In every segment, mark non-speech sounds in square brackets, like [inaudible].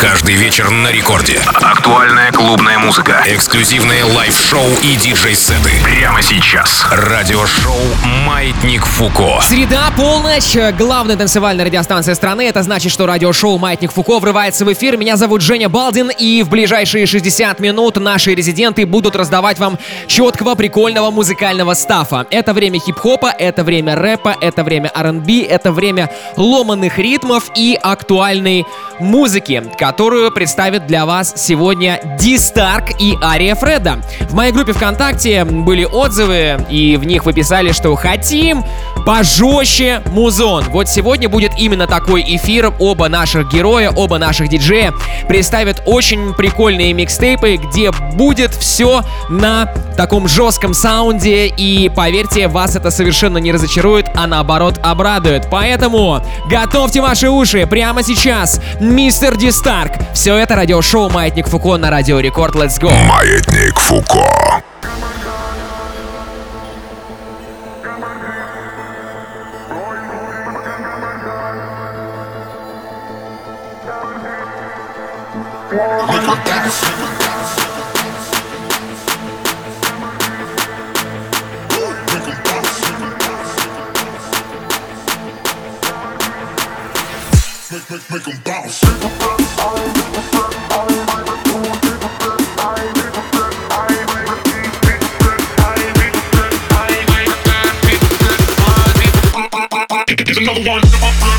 Каждый вечер на рекорде. Актуальная клубная музыка. Эксклюзивные live -шоу и диджей-сеты. Прямо сейчас. Радиошоу «Маятник Фуко». Среда, полночь. Главная танцевальная радиостанция страны. Это значит, что радиошоу «Маятник Фуко» врывается в эфир. Меня зовут Женя Балдин. И в ближайшие 60 минут наши резиденты будут раздавать вам четкого, прикольного музыкального stuff а. Это время хип-хопа, это время рэпа, это время R&B, это время ломаных ритмов и актуальной музыки, которую представят для вас сегодня Ди Старк и Ария Фреда. В моей группе ВКонтакте были отзывы, и в них вы писали, что хотим пожестче музон. Вот сегодня будет именно такой эфир. Оба наших героя, оба наших диджея представят очень прикольные микстейпы, где будет все на таком жестком саунде. И поверьте, вас это совершенно не разочарует, а наоборот обрадует. Поэтому готовьте ваши уши прямо сейчас. Мистер Ди Старк. Все это радиошоу «Маятник Фуко» на Радио Рекорд. Let's go. Маятник Фуко. make them bounce. Here's another one.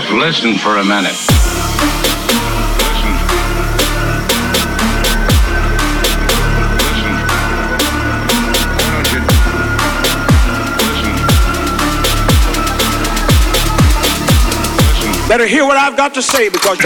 Just listen for a minute? Listen. Listen. Why don't you listen? Listen. Better hear what I've got to say because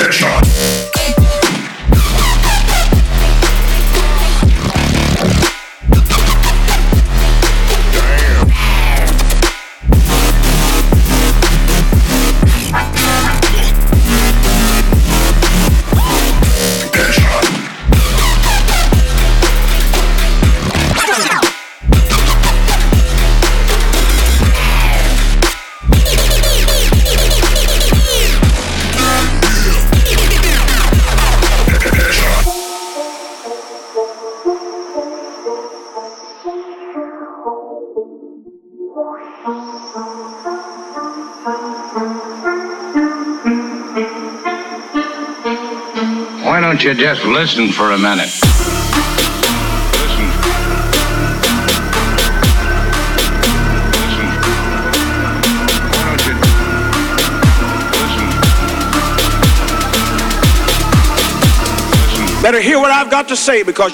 don't you just listen for a minute? Listen. Listen. Why don't you listen? Better hear what I've got to say because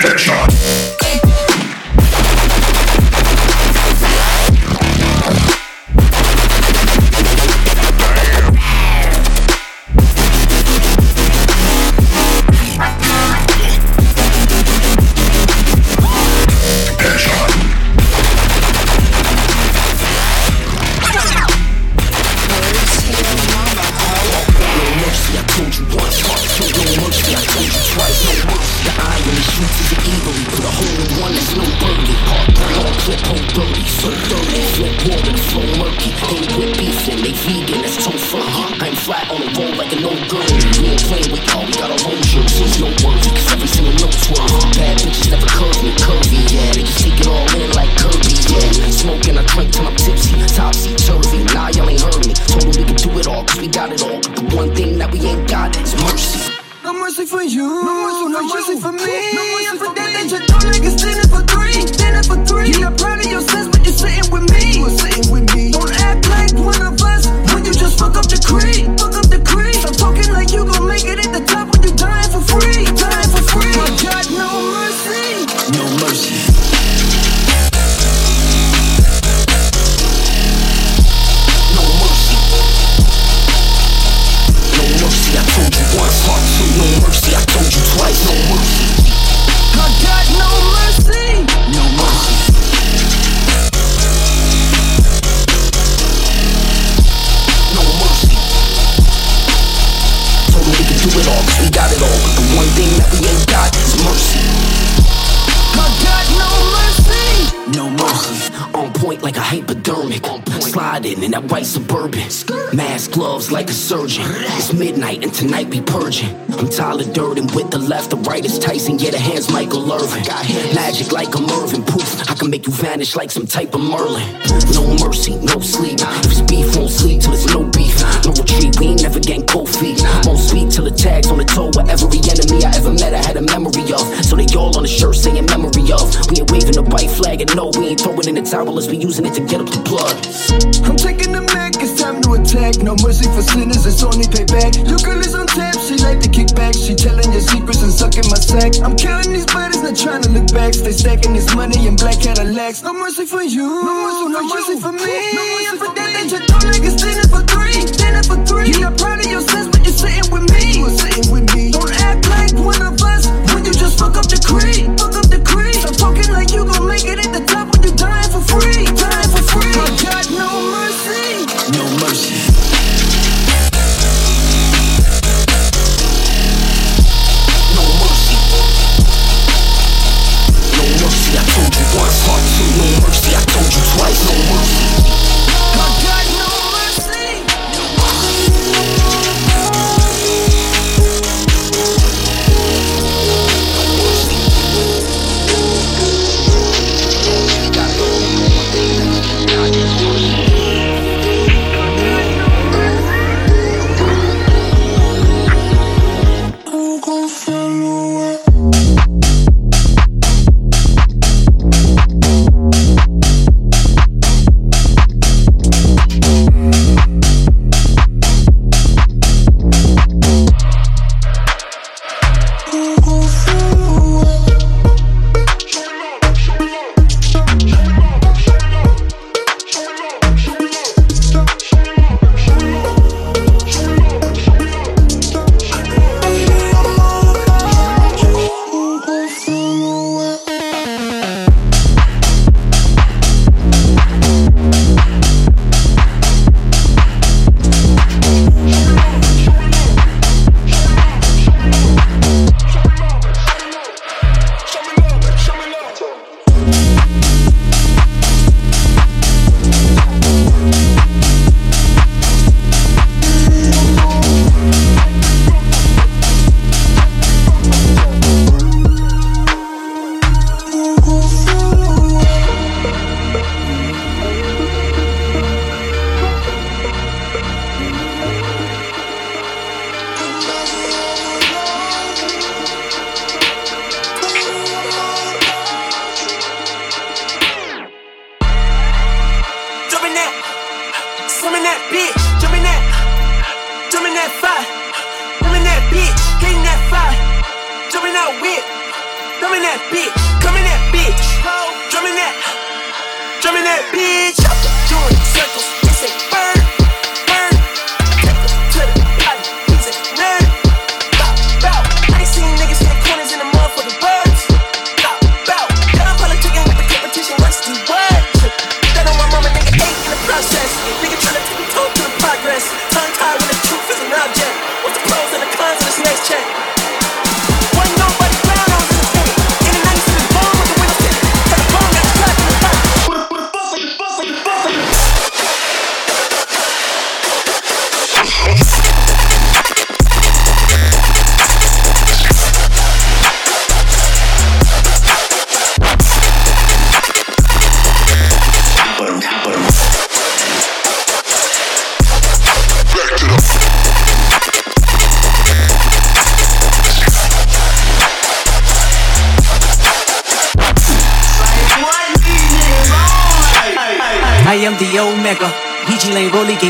that white suburban. Mask gloves like a surgeon. It's midnight and tonight we purging. I'm Tyler Durden with the left, the right is Tyson. Yeah, the hands Michael Irvin. Magic like a Mervin. Poof, I can make you vanish like some type of Merlin. No mercy, no sleep. If it's beef, won't sleep till it's no beef. No retreat, we ain't never getting cold feet. Won't speak till the tags on the toe. Where every enemy I ever met, I had a memory of. So they all on the shirt saying memory of. We ain't waving a white flag and no, we ain't throwing in the towel. Let's be using it to get up the blood. I'm taking the Mac, it's time to attack. No mercy for sinners, it's only payback. Your girl is on tap, she like to kick back. She telling your secrets and sucking my sack. I'm counting these bodies, not trying to look back. Stay stacking this money in black Cadillacs. No mercy for you, no mercy, no mercy for me. No mercy for that that you don't niggas standing for three, standing for three. You're not proud of your sins, but you're sitting with me. You're sitting with me. Don't act like one of us when you just fuck up the creed, fuck up the creed. Stop talking like you gon' make it at the top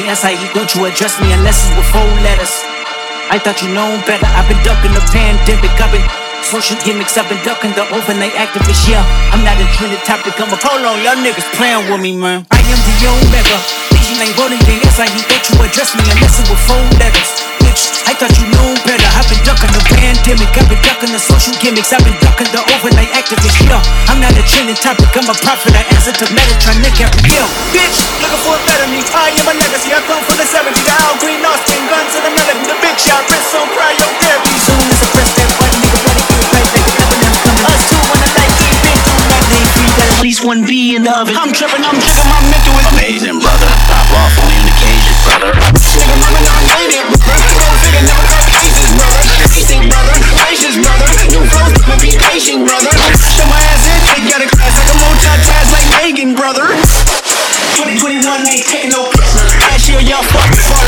Rolly Gang SIE. Don't you address me unless it's with four letters. I thought you known better. I've been ducking the pandemic. I've been social gimmicks. I've been ducking the overnight activists. Yeah, I'm not a trending topic. I'm a hold on, y'all niggas playing with me, man. I am the Omega. PG Lane Rolly Gang SIE. Don't you address me unless it's with four letters. Thought you known better. I've been ducking the pandemic. I've been ducking the social gimmicks. I've been ducking the overnight activists. Yeah, I'm not a trending topic. I'm a prophet. I answer to Metatron Nick year. Bitch, looking for a better me. I am a legacy. I come from the 70s. The Al Green Austin guns and the melody. The big shot, wrist on cryotherapy. Soon as I press that button, nigga, bloody get right back. Eminem coming. Us two on the light, ain't been through nothing. They free, got at least one B in the oven. I'm tripping, I'm tripping, my mental is Amazing, brother. Pop off on the occasion, brother. Nigga, mama, not be patient, brother. Show my ass in, they got a class like a multitask like Megan, brother. 2021 ain't taking no prisoners. Last year, y'all fucked for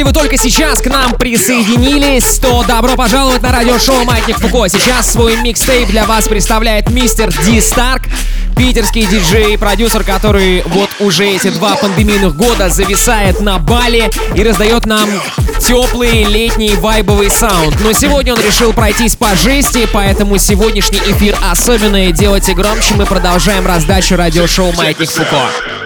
если вы только сейчас к нам присоединились, то добро пожаловать на радиошоу «Маятник Фуко». Сейчас свой микстейп для вас представляет мистер Ди Старк, питерский диджей, продюсер, который вот уже эти два пандемийных года зависает на Бали и раздает нам теплый летний вайбовый саунд. Но сегодня он решил пройтись по жести, поэтому сегодняшний эфир особенный. Делайте громче, мы продолжаем раздачу радиошоу «Маятник Фуко».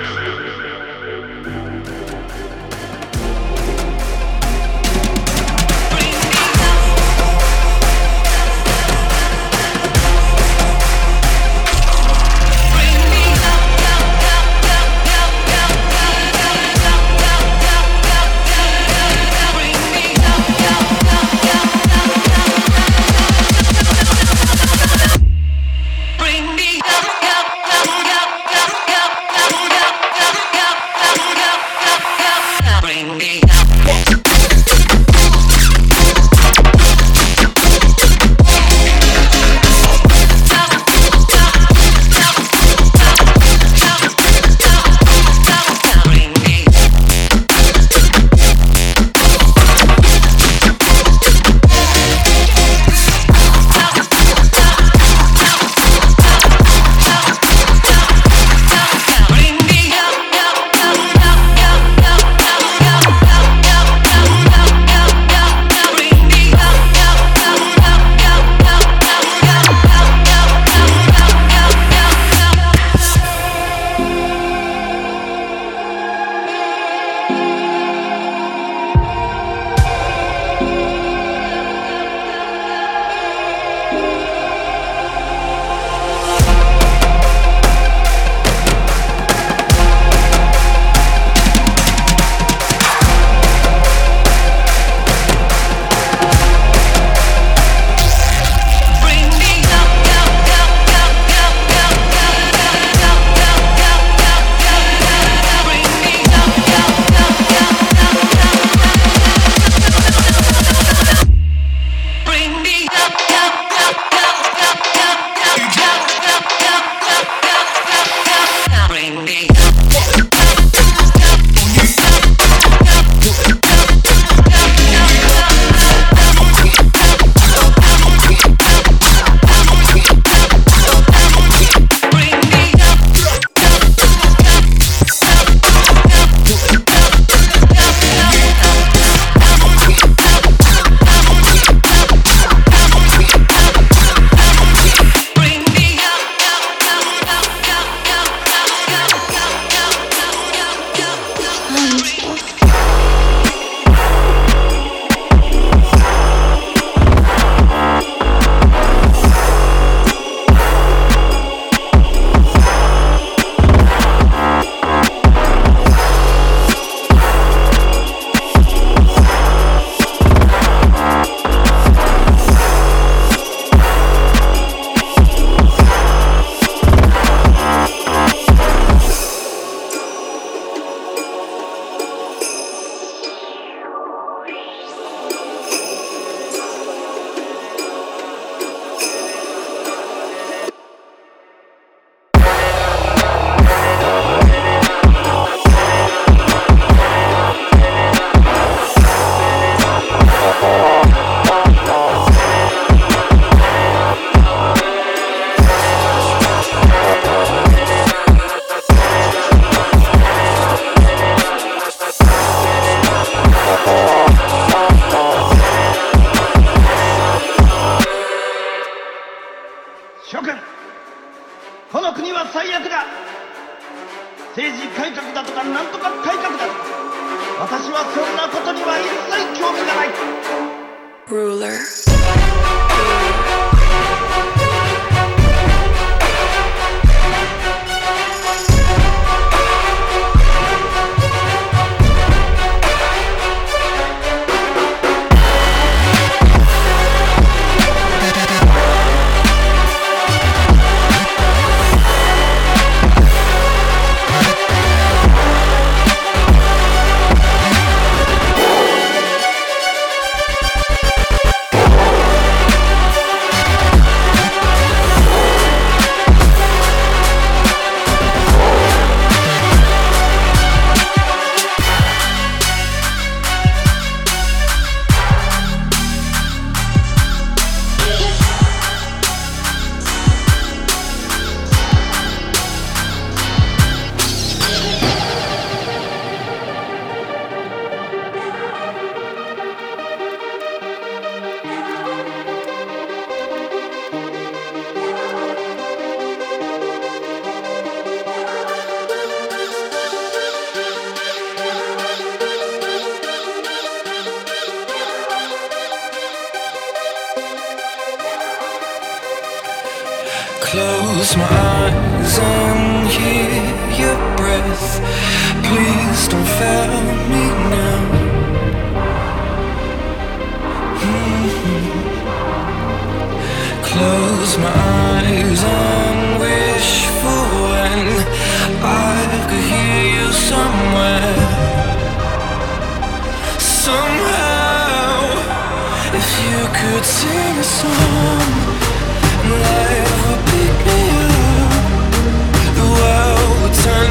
諸君この国は最悪だ政治改革だとかなんとか改革だとか私はそんなことには一切興味がない Ruler. could sing a song, life would pick me up. The world would turn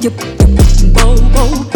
yep, yep, bo, bo.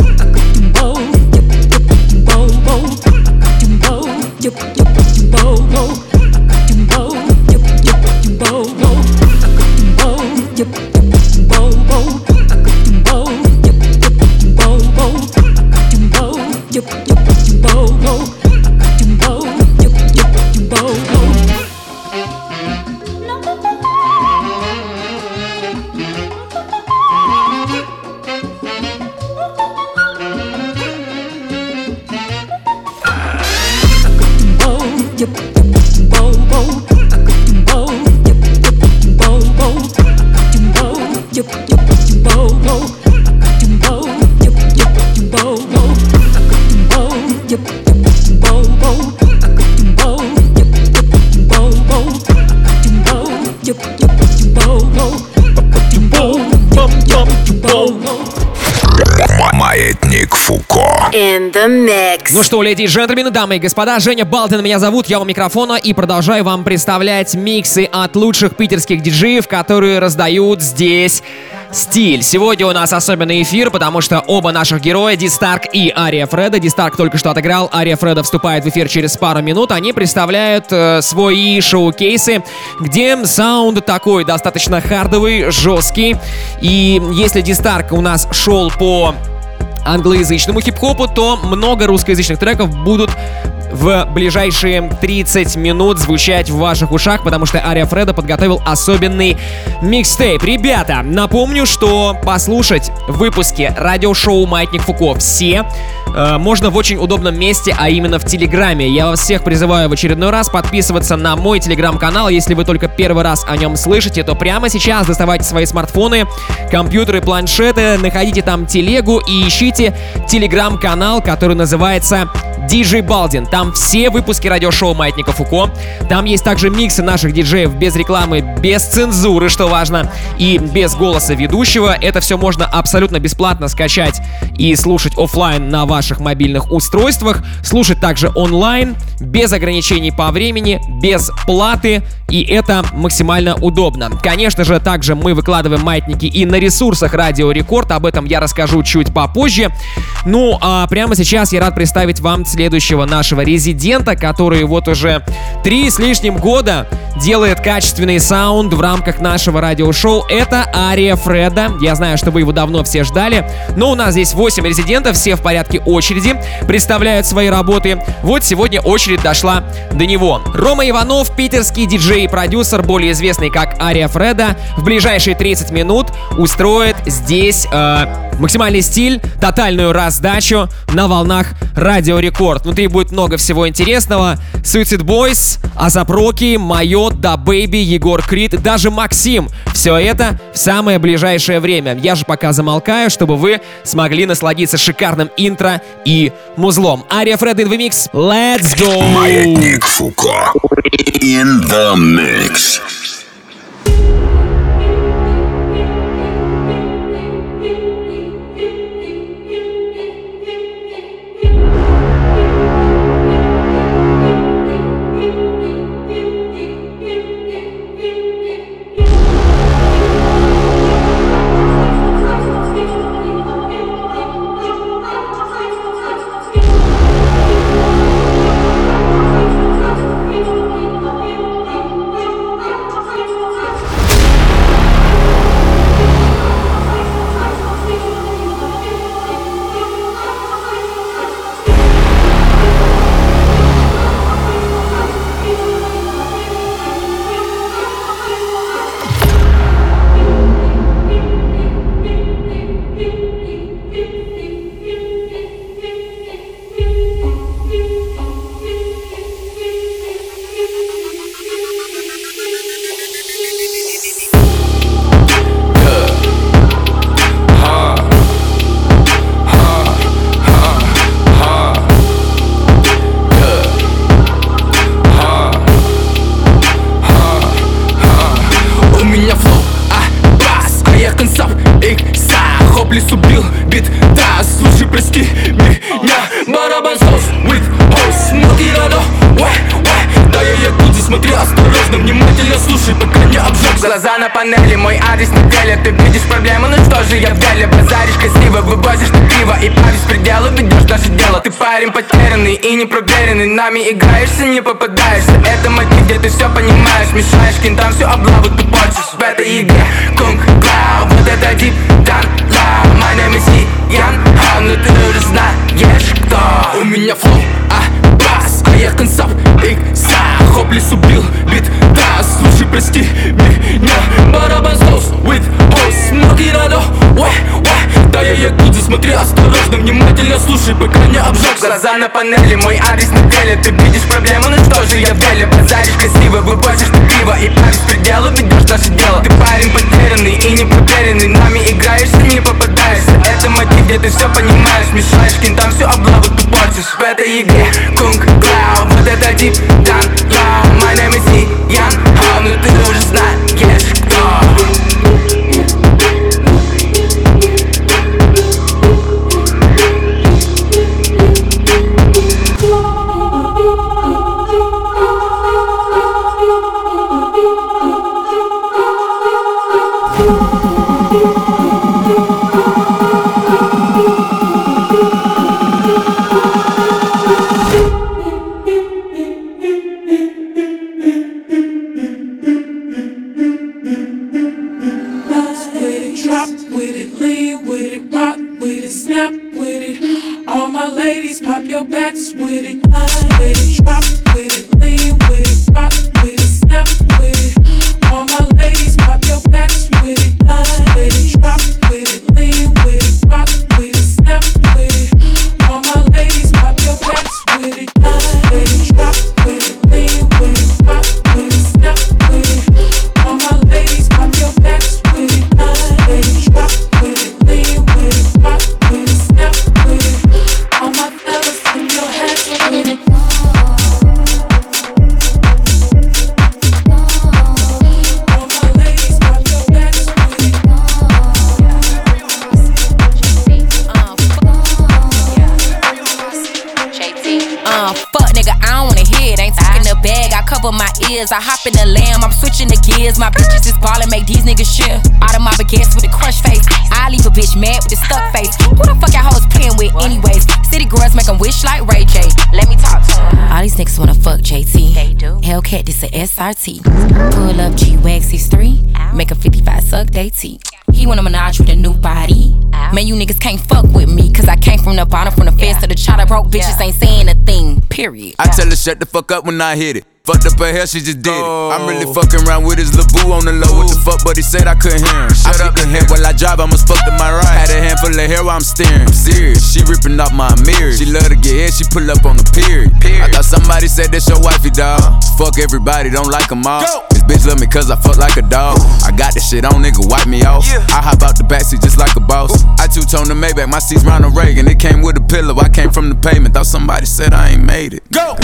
In the mix. Ну что, леди и джентльмены, дамы и господа, Женя Балдин меня зовут, я у микрофона и продолжаю вам представлять миксы от лучших питерских диджеев, которые раздают здесь стиль. Сегодня у нас особенный эфир, потому что оба наших героя, Ди Старк и Ария Фреда, Ди Старк только что отыграл, Ария Фреда вступает в эфир через пару минут, они представляют э, свои шоу-кейсы, где саунд такой достаточно хардовый, жесткий, и если Ди Старк у нас шел по англоязычному хип-хопу, то много русскоязычных треков будут в ближайшие 30 минут звучать в ваших ушах, потому что Ария Фреда подготовил особенный микстейп. Ребята, напомню, что послушать выпуски радиошоу «Маятник Фуко» все э, можно в очень удобном месте, а именно в Телеграме. Я вас всех призываю в очередной раз подписываться на мой Телеграм-канал. Если вы только первый раз о нем слышите, то прямо сейчас доставайте свои смартфоны, компьютеры, планшеты, находите там телегу и ищите Телеграм-канал, который называется DJ Балдин. Там все выпуски радиошоу Маятника Фуко. Там есть также миксы наших диджеев без рекламы, без цензуры, что важно, и без голоса ведущего. Это все можно абсолютно бесплатно скачать и слушать офлайн на ваших мобильных устройствах. Слушать также онлайн, без ограничений по времени, без платы. И это максимально удобно. Конечно же, также мы выкладываем маятники и на ресурсах Радио Рекорд. Об этом я расскажу чуть попозже. Ну, а прямо сейчас я рад представить вам следующего нашего резидента, который вот уже три с лишним года делает качественный саунд в рамках нашего радиошоу. Это Ария Фреда. Я знаю, что вы его давно все ждали. Но у нас здесь 8 резидентов, все в порядке очереди, представляют свои работы. Вот сегодня очередь дошла до него. Рома Иванов, питерский диджей и продюсер, более известный как Ария Фреда, в ближайшие 30 минут устроит здесь э, максимальный стиль, тотальную раздачу на волнах Радио Рекорд. Внутри будет много всего интересного. Suicide Boys, A$AP Rocky, Майот, DaBaby, Егор Крид, даже Максим. Все это в самое ближайшее время. Я же пока замолкаю, чтобы вы смогли насладиться шикарным интро и музлом. Ария Фред in the mix. Let's go! Маятник Фуко. In the mix. Проблему, ну что же я в деле Базаришь красиво, вывозишь ты пиво И по беспределу ведешь наше дело. Ты парень потерянный и непроверенный Нами играешься, не попадаешься. Это мотив, где ты все понимаешь Мешаешь кентам всю облаву, ты портишь. В этой игре кунг клау Вот это дип дан лау My name is Ян Хау, ну ты уже знаешь кто mad with a stuck face. Who the fuck y'all hoes playing with, anyways? City girls make 'em wish like Ray J. Let me talk to to 'em. All these niggas wanna fuck JT. They do. Hellcat, this a SRT. Pull up G Wax 3 Make a 55 suck they teeth. He want a menage with a new body. Man, you niggas can't fuck with me, cause I came from the bottom, from the fence to the chopper. Broke bitches ain't saying a thing, period. I tell her shut the fuck up when I hit it. Fucked up her hair, she just did it. I'm really oh. fucking around with his LeBoo on the low. What the fuck, but he said I couldn't hear him. Shut up and head while I drive, I must fuck to my right. Had a handful of hair while I'm steering. I'm serious, she ripping off my mirror. She love to get hit, she pull up on the period. I thought somebody said that's your wifey, dog. Fuck everybody, don't like them all. This bitch love me cause I fuck like a dog. I got this shit on, nigga, wipe me off. Yeah. I hop out the backseat just like a boss. I two tone the Maybach, my seat's Ronald Reagan. It came with a pillow, I came from the pavement. Thought somebody said I ain't made it. Go!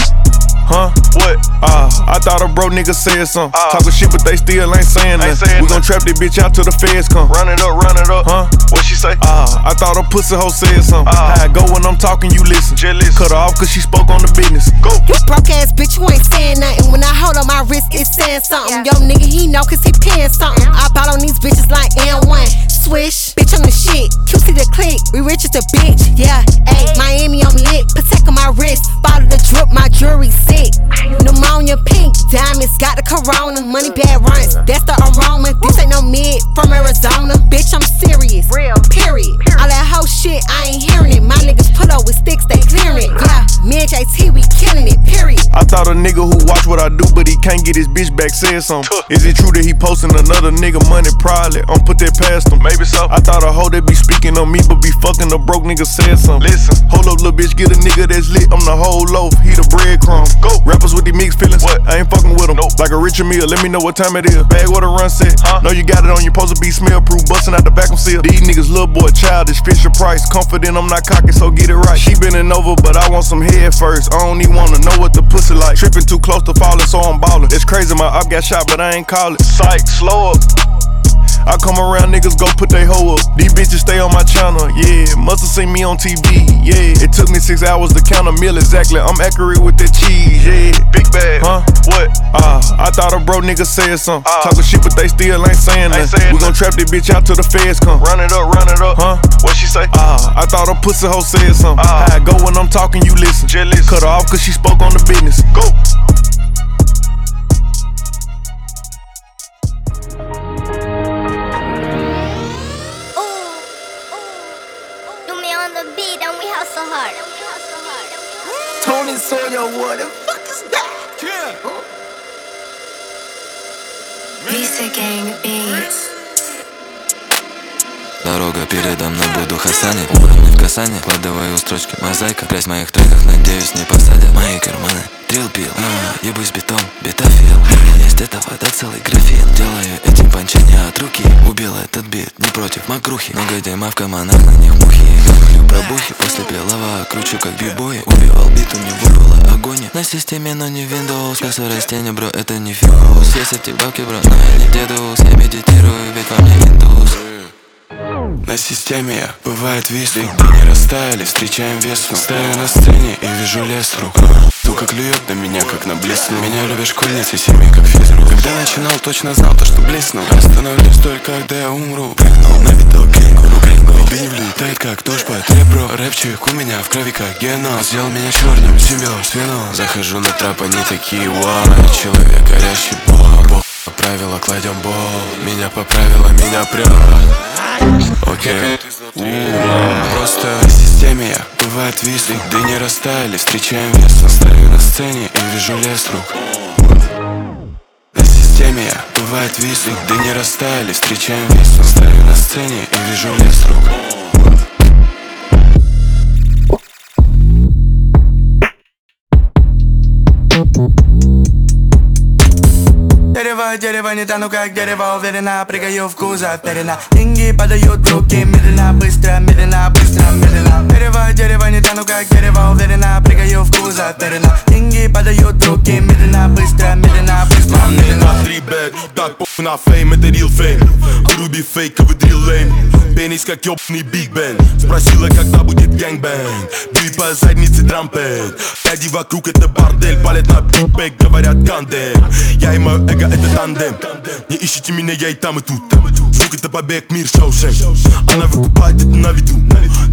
Huh? What? Uh, I thought a bro nigga said something. Talking shit, but they still ain't saying nothing. We gon' trap this bitch out till the feds come. Run it up, run it up. Huh? What she say? Uh, I thought a pussy hoe said something. How I go when I'm talking, you listen. Cut her off cause she spoke on the business. Go. You broke ass bitch, you ain't saying nothing. When I hold on my wrist, it's saying something. Yo, nigga, he know cause he paying something. I bought on these bitches like N1. Swish, bitch, I'm the shit. QC the click, we rich as a bitch. Yeah, ayy, Miami, I'm lit. Protect on my wrist. Bottle the drip, my jewelry sick. Pneumonia pink, diamonds, got the corona. Money bad runs, that's the aroma. This ain't no mid from Arizona. Bitch, I'm serious. Real. Period. All that whole shit, I ain't hearing it. My niggas pull up with sticks, they clearing it. Yeah, me and JT, we killing it. Period. I thought a nigga who watch what I do, but he can't get his bitch back said something. Is it true that he posting another nigga money? Probably. I'm put that past him. Maybe so. I thought a hoe that be speaking on me, but be fucking a broke nigga said something. Listen, hold up, little bitch, get a nigga that's lit. I'm the whole loaf, he the breadcrumb. Go. Rappers with the mixed feelings. What? I ain't fucking with them. Nope. Like a Richard Mill, let me know what time it is. Bag what a run set. Huh? Know you got it on, you supposed to be smell proof. Busting out the vacuum seal. These niggas, little boy, childish, Fisher Price. Confident I'm not cocky, so get it right. She bending over, but I want some head first. I don't even wanna know what the pussy like. Tripping too close to falling, so I'm ballin'. It's crazy, my up got shot, but I ain't call it. Psych, slow up. I come around, niggas go put they hoe up. These bitches stay on my channel, yeah. Musta seen me on TV, yeah. It took me six hours to count a meal exactly. I'm accurate with the cheese, yeah. Big bag, huh? What? Ah, uh, I thought a bro nigga said something. Uh, Talking shit, but they still ain't saying nothing. We gon' trap this bitch out till the feds come. Run it up, run it up, huh? What she say? Ah, uh, I thought a pussy hoe said something. Uh, I go when I'm talking, you listen. Jealous. Cut her off cause she spoke on the business. Go. Tony Sawyer, what the fuck is that? Yeah. Lisa Gang Beats. Дорога передо мной, буду хасанить Убранный в касание, кладываю строчки. Мозаика, грязь в моих треках Надеюсь не посадят. Мои карманы Трил пил, а, ебусь бетон, бетафил. Есть эта вода, целый графин. Делаю этим пончание от руки. Убил этот бит, не против макрухи Много дерьма в команах, на них мухи. Говорю про бухи, после белого Кручу как бибой, убивал бит, у него была агония На системе, но не Windows. Косо растение, бро, это не фикус Есть эти бабки, бро, но я не дедус. Я медитирую, ведь во мне индус на системе я, бывает висну Ты не растаяли, встречаем весну Стою на сцене и вижу лес рук Тука клюет на меня, как на блесну. Меня любят школьницы, семьи, как физрук. Когда начинал, точно знал то, что блесну. Остановлюсь только, когда я умру. На видок, кенгуру, кенгуру Бини влетает, как дождь под ребро. Рэпчик у меня в крови, как геном. Сделал меня черным, симбиоз, вино Захожу на трап, они такие, вау Человек, горящий бог Правила кладем бол Меня поправила, меня прет Окей. Просто в системе я. Бывает висли, да не растаяли Встречаем весну Стою на сцене и вижу лес рук На системе я. Бывает висли, да не растаяли Встречаем весну Стою на сцене и вижу лес рук Дерево, дерево, не тану как дерево Уверенно, прыгаю в кузов, перена Деньги падают в руки Медленно, быстро, медленно, быстро, медленно. Дерево, дерево, не тану как дерево Уверенно, прыгаю в кузов, перена Деньги падают в руки Медленно, быстро, медленно, быстро, медленно. бэк, так похуй на фейм, это real fame. Выруби фейк, а вы drill lame. Пенис, как ёбаный Биг Бен. Спросила, когда будет гэнгбэнг. Бей по заднице трампет Пяди вокруг это бордель Палят на бигбэк, говорят кандем Я и мое эго это тандем Не ищите меня, я и там и тут Звук это побег, мир Шоушен Она выкупает это на виду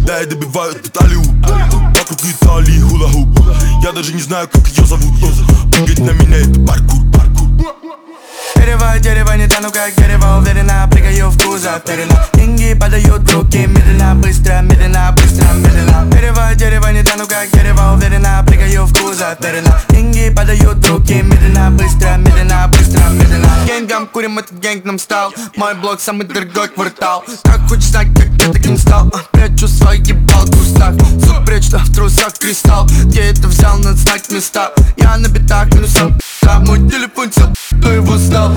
Да, я добиваю этот алиу Вокруг Италии хула-хуп Я даже не знаю, как ее зовут Прыгать на меня это паркур, паркур Дерево, дерево, не тону как дерево. Уверенно прыгаю в кузов Перена Деньги падают в руки Медленно, быстро, медленно, быстро, медленно. Дерево, дерево, не тону как дерево. Уверенно прыгаю в кузов Перена Деньги падают в руки Медленно, быстро, медленно, быстро, медленно. Генгам курим, этот генг нам стал. Мой блок самый дорогой квартал. Так хочешь знать, как я таким стал. Прячу свой ебал в кустах в трусах кристалл. Где это взял, надо знать места? Я на битах, минус пи***а. Мой телефон сел, кто его знал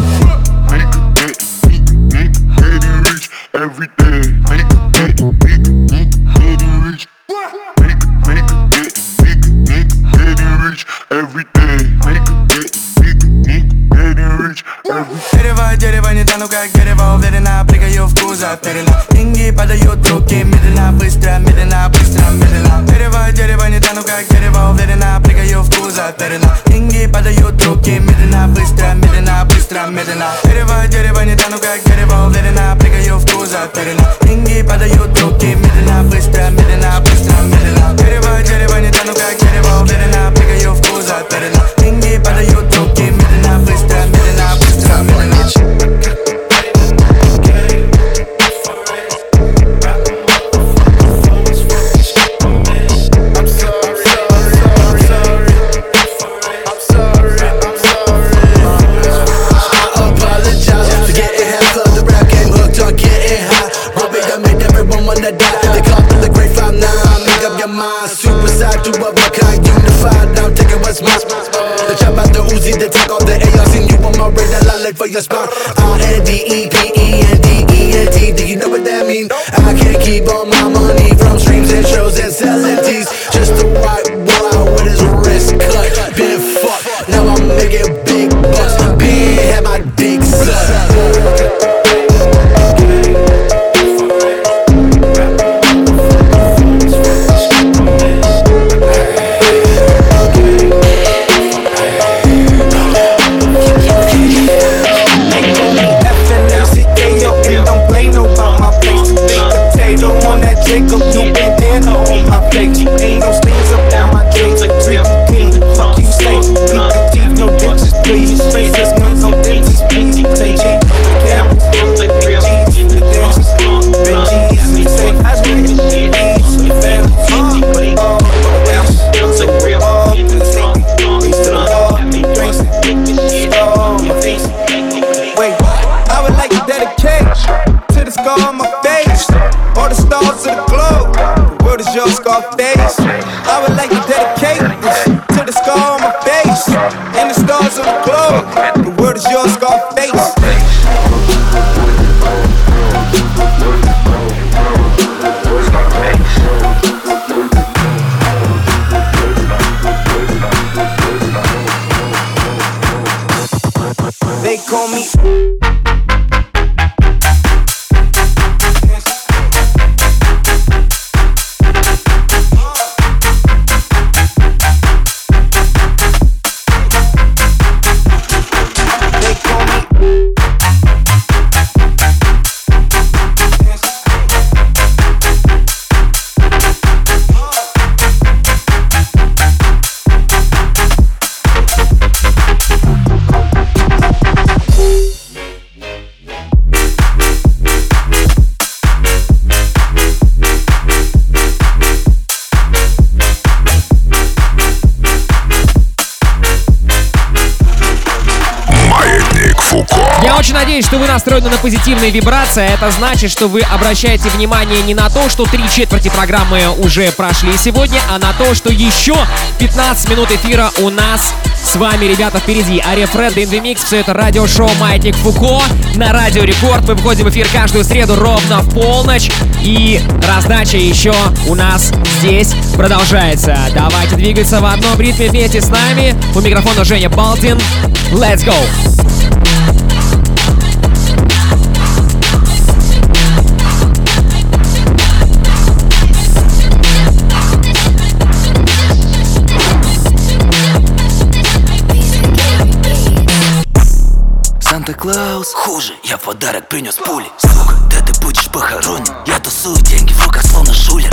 быстро, медленно Дерево, дерево, не тону как дерево Уверенно прыгаю в кузов Перена Деньги падают в руки Медленно, make them настроены на позитивные вибрации. а Это значит, что вы обращаете внимание не на то, что три четверти программы уже прошли сегодня, а на то, что еще 15 минут эфира у нас с вами, ребята, впереди. Ария Фред, in the mix, все это радиошоу Маятник Фуко на Радио Рекорд. Мы выходим в эфир каждую среду ровно в полночь. И раздача еще у нас здесь продолжается. Давайте двигаться в одном ритме вместе с нами. У микрофона Женя Балдин. Let's go! Санта-Клаус Хуже, я в подарок принес пули. Сука, да ты будешь похоронен. Я тусую деньги в руках, словно шулер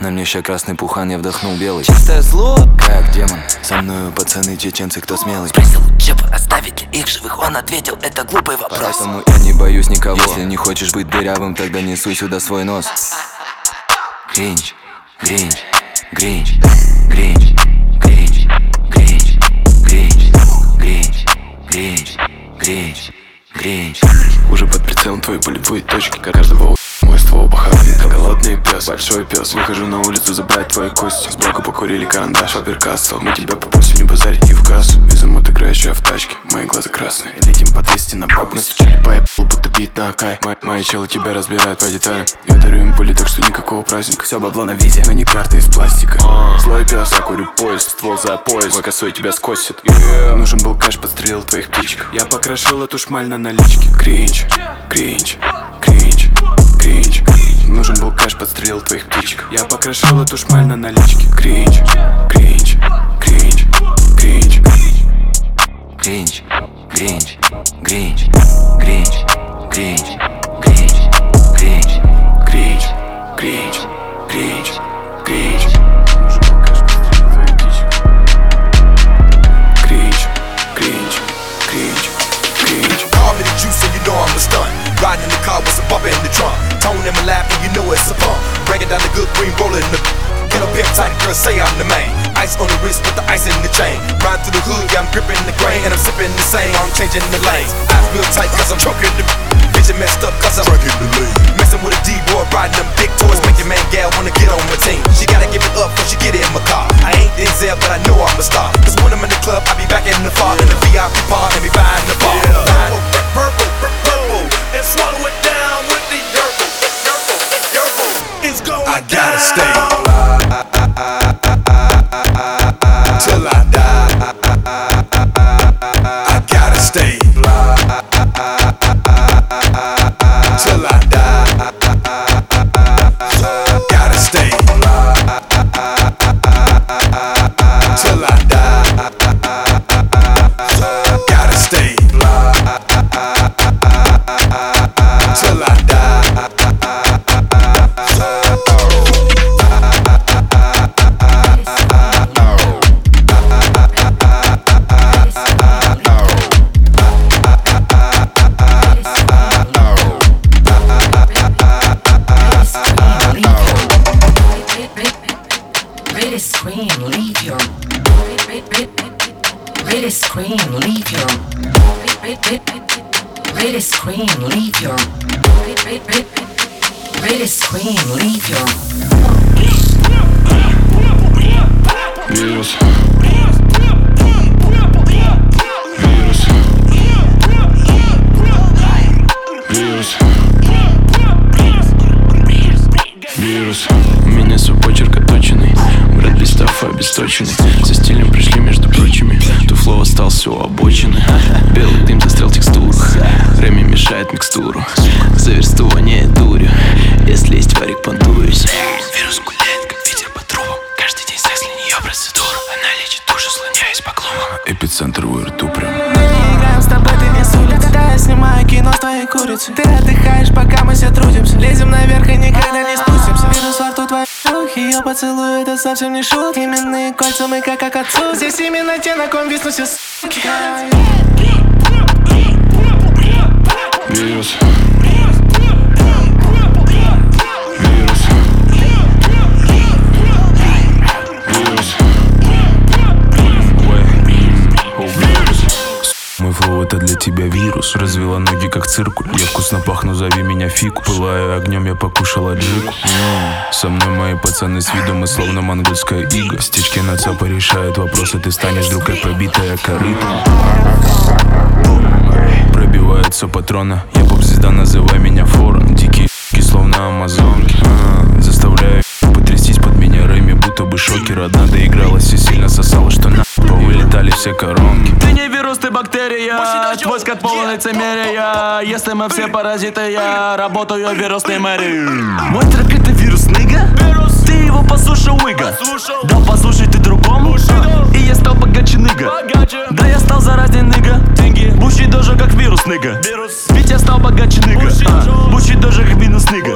на мне еще красный пухан, я вдохнул белый. Чистое зло, как демон. Со мною пацаны чеченцы, кто смелый. Спросил у Чепа оставить ли их живых. Он ответил, это глупый вопрос. Поэтому я не боюсь никого. Если не хочешь быть дырявым, тогда несу сюда свой нос. Гринч, гринч, гринч, гринч, гринч, гринч, гринч, гринч, Уже под прицелом твоей болевой точки Каждого похоронен. Как голодный пес, большой пес. Выхожу на улицу забрать твои кости. Сбоку покурили карандаш, оперкассел Мы тебя попросим не базарить и в кассу. Безумот играющая в тачке, мои глаза красные. Летим по 200 на бабу Настучали по Apple, будто бит на акай Мои, мои челы тебя разбирают по деталям. Я дарю им пули, так что никакого праздника. Все бабло на визе, но не карты из пластика. Злой пес, я курю поезд, ствол за пояс Мой косой тебя скосит. Нужен был кэш, подстрелил твоих птичек. Я покрошил эту шмаль на наличке. Кринч, кринч, кринч кринж Нужен был кэш, подстрелил твоих птичек. Я покрошил эту шмаль на наличке. Кринж, кринж, кринж, кринж Гринч, гринч, гринч, гринч, гринч, say I'm the man Ice on the wrist with the ice in the chain. Ride through the hood, yeah, I'm gripping the grain And I'm sipping the same, I'm changing the lanes. Eyes real tight cause I'm choking the Vision messed up cause I'm Tracking the lane. Messing with a D-boy, riding them big toys Make your man gal wanna get on my team. She gotta give it up before she get in my car. I ain't Denzel, but I know I'm a star. Cause when I'm in the club, I be back in the far In the VIP bar and be buying the bar. Yeah. Purple, purple, purple And swallow it down with the yerple Yerple, yerple It's going I gotta stay Мешает микстуру. За версту воняет дурью. Если есть варик, понтуюсь. Вирус гуляет, как ветер по трубам. Каждый день секс для нее процедура. Она лечит душу, слоняясь по клубам Эпицентр у рту прям. Не играем с тобой, ты не с улиц Когда я снимаю кино с твоей курицей. Ты отдыхаешь, пока мы все трудимся. Лезем наверх и никогда не спустимся. Вирус во рту твоих рук Ее поцелуй, это совсем не шутки. Именные кольца мы как как отцу. Здесь именно те, на ком виснут все суки years вирус. Развела ноги как циркуль Я вкусно пахну, зови меня фику. Пылаю огнем, я покушал аджику Со мной мои пацаны с виду Мы словно монгольская ига. Стечки на цапа решают вопросы Ты станешь вдруг как пробитая корыта. Пробиваются патроны. Я поп-звезда, называй меня форум Дикие словно амазонки. Заставляю будто бы шокер Одна доигралась и сильно сосала, что на Повылетали все коронки. Ты не вирус, ты бактерия. Твой скат полон лицемерия. Если мы все паразиты, я работаю вирусной мэрии Мой трек это вирус, нига Ты его послушал, Уига Да послушай ты другому. И я стал богаче, нига Да я стал заразней, нига Деньги, буши ныга Ведь я стал богаче ныга а, Бучи дожи как минус ныга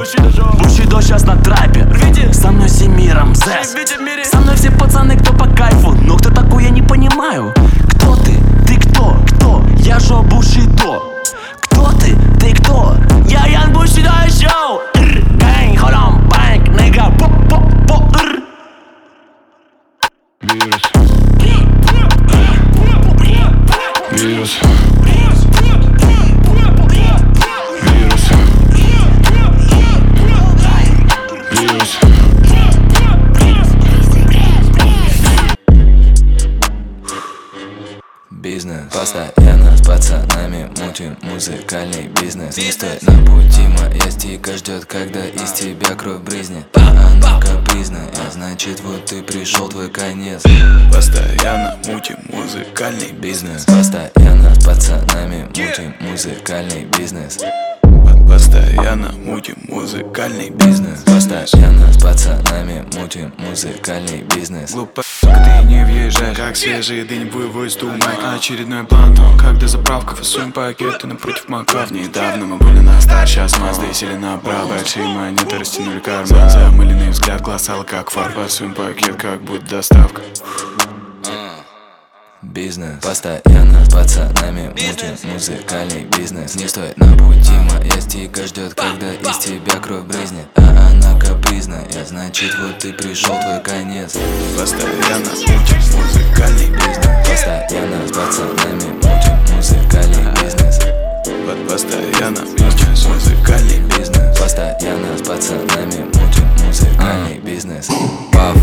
Бизнес. Постоянно с пацанами мутим музыкальный бизнес. Постоянно мутим музыкальный бизнес. Постоянно с пацанами мутим музыкальный бизнес. Глупо, ты не въезжаешь. Как свежие дынь вывоз думай Очередной плантон, когда заправка Фасуем пакеты напротив маков. Недавно мы были на старт, сейчас Мазды сели направо Большие монеты растянули карман. Замыленный взгляд, глаз как фар Фасуем пакет, как будто доставка Бизнес Постоянно с пацанами мутим музыкальный бизнес. Не стоит на пути, моя стика ждет, когда из тебя кровь брызнет. А она капризная, значит вот ты пришел твой конец. Постоянно мутим музыкальный бизнес. Постоянно с пацанами мутим музыкальный бизнес. Постоянно мутим музыкальный бизнес. Постоянно с пацанами мутим музыкальный бизнес. Паф,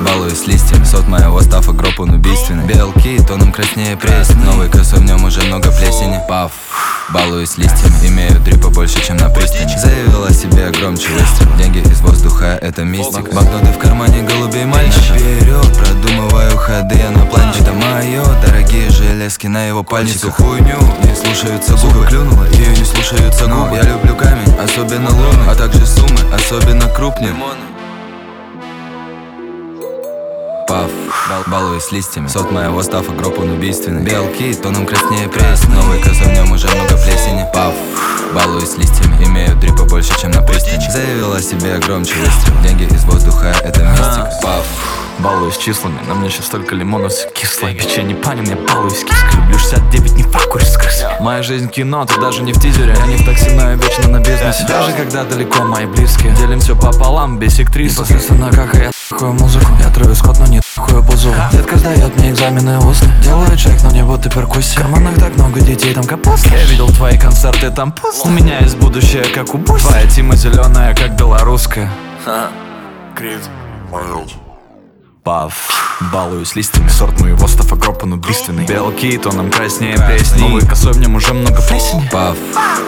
балуюсь листьями Сот моего стафа гроб он убийственный. Белки, тоном краснее пресс Новый косой в нем уже много плесени. Паф, балуюсь листьями Имею дрипа больше, чем на пристани. Заявила себе громче выстрел. Деньги из воздуха, это мистика. Банкноты в кармане, голубей мальчик. Вперед, продумываю ходы, я на планче Это мое, дорогие железки на его пальчиках хуйню, не слушаются губы. Клюнула, ее не слушаются губы. Я люблю камень, особенно луны А также суммы, особенно крупные бал балуюсь листьями. Сот моего стафа гроб он убийственный. Белки, тоном краснее пресс Новый коза в нем уже много плесени. Паф, балуюсь листьями Имею дрипа больше, чем на пристани. Заявила себе громче выстрел. Деньги из воздуха, это мистика Паф, Балуюсь числами, на мне сейчас только лимонов все кислое Печенье. Пани, мне балуюсь киской Люблю 69, не факури с крысой Моя жизнь кино, ты даже не в тизере. Я не в такси, но я вечно на бизнесе. Даже когда далеко мои близкие. Делим все пополам, бисектрисы Непосредственно как и я такую музыку. Я Трэвис Скотт, но не такую позу Детка сдает мне экзамены устно Делаю чек, но не будто перкуссия В карманах так много детей, там капуста Я видел твои концерты, там пусто. У меня есть будущее, как у Буси. Твоя тима зеленая, как белорусская. Крит Пав, балуюсь листьями Сорт моего стафа гроб он убийственный Белки, тоном краснее пресни Новый косой в нем уже много плесени Пав,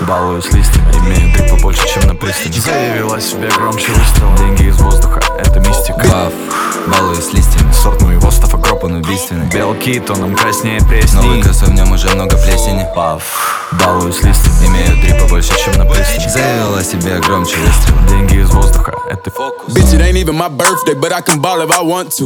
балуюсь листьями Имею дрипа больше, чем на пристани. Заявила себе громче выстрел Деньги из воздуха, это мистика. Пав, балуюсь листьями Сорт моего стафа гроб он убийственный Белки, тоном краснее пресни Новый косой в нем уже много плесени. Пав, балуюсь листьями Имею дрипа больше, чем на пристани. Заявила себе громче выстрел Деньги из воздуха, это фокус Bitch, it ain't even my birthday, but I can ball if I want to.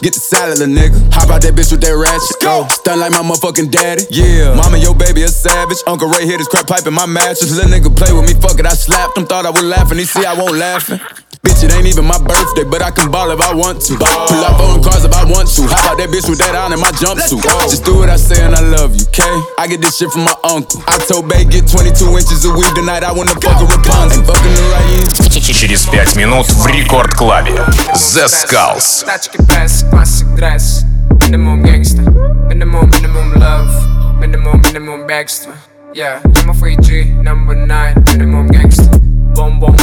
Get the salad, little nigga. Hop out that bitch with that ratchet. Go. Stun like my motherfucking daddy. Yeah. Mama, your baby a savage. Uncle Ray hit his crap pipe in my mattress. Little nigga play with me, fuck it, I slapped him. Thought I was laughing, he see I won't laughing. [laughs] Bitch, it ain't even my birthday, but I can ball if I want to. Pull out foreign cars if I want to. Hop out that bitch with that on in my jumpsuit. Just do what I say and I love you, okay? I get this shit from my uncle. I told Bay get 22 inches of weed tonight. I wanna fuck a Rapunzel. Ain't fucking the right Через пять минут в рекорд-клабе The Skulls. Тачки пресс, классик дресс Минимум гангста, минимум, минимум love Минимум, минимум бегство Yeah, I'm a free G, number nine Минимум гангста Бом-бом,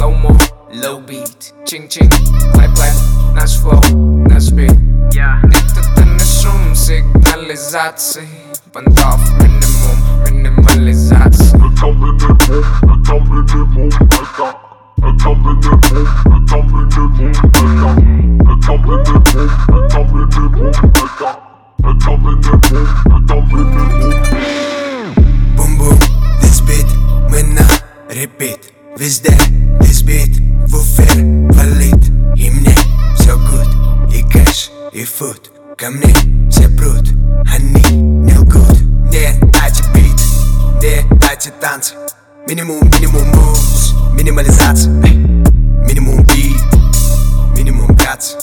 slow mo, low beat, ching ching, clap clap, nice flow, nice beat. Yeah. Nie to ten szum sygnalizacji, bandów minimum, minimalizacji. Boom boom, this beat, me na repeat. Везде, this beat, в уфер валит И мне все good, и кэш, и фуд Ко мне все прут, они не лгут Не дайте бит, не дайте танцы Минимум, минимум moves, минимализация эй. Минимум бит, минимум братцы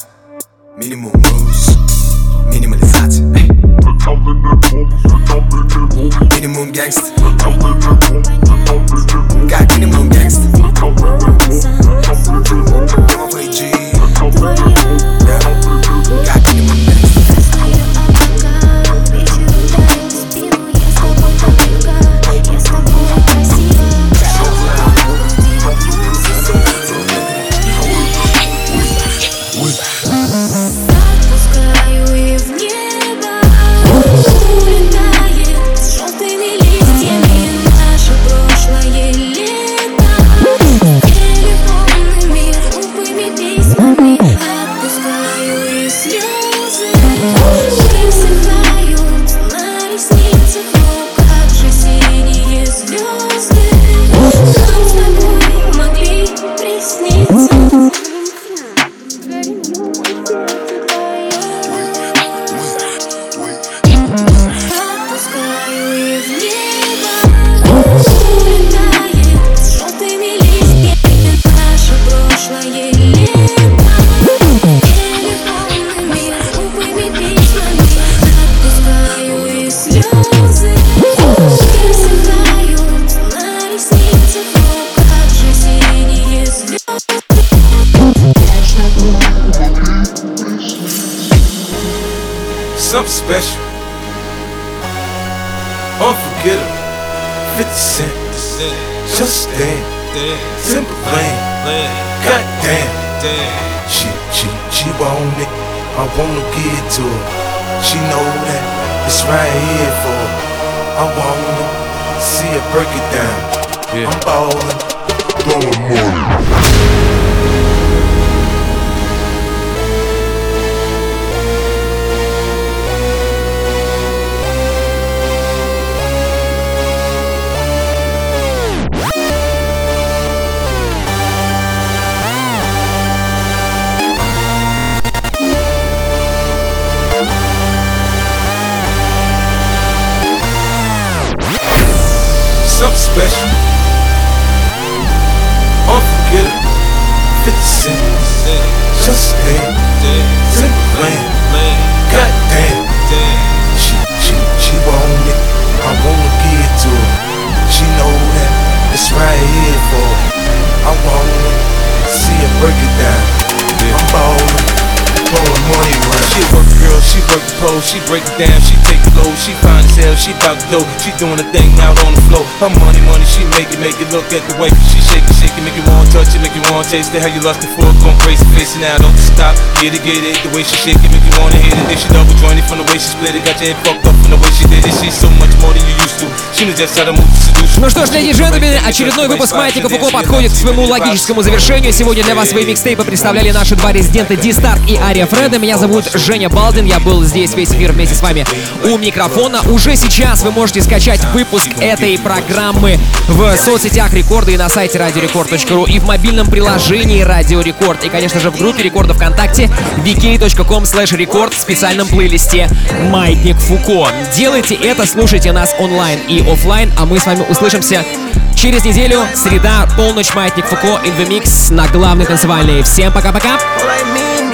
Минимум moves, минимализация Minimum gangster. Got minimum gangster. Come she doing a thing out on the. Her money, money, she make it, make it look at the way she shake it, shake it, make you wanna touch it, make you wanna taste it. How you lost it for, going crazy, facing out, don't stop, get it, get it. The way she shake it, make you wanna hit it. Then she double jointed from the way she split it, got your head fucked up from the way she did it. She's so much more than you used to. She knows just how to move to seduce. Ну что ж, леди и джентльмены, очередной выпуск Маятника Фуко подходит к своему логическому завершению. Сегодня для вас свои микстейпы представляли наши два резидента Ди Старк и Ария Фреда. Меня зовут Женя Балдин, я был здесь весь эфир вместе с вами у микрофона. Уже сейчас вы можете скачать выпуск этой программы в соцсетях Рекорда и на сайте радиорекорд.ру и в мобильном приложении Радио Рекорд. И, конечно же, в группе Рекорда ВКонтакте vk.com slash рекорд в специальном плейлисте Маятник Фуко. Делайте это, слушайте нас онлайн и офлайн, а мы с вами услышимся через неделю, среда, полночь, Маятник Фуко, in the mix на главной танцевальной. Всем пока-пока! Like me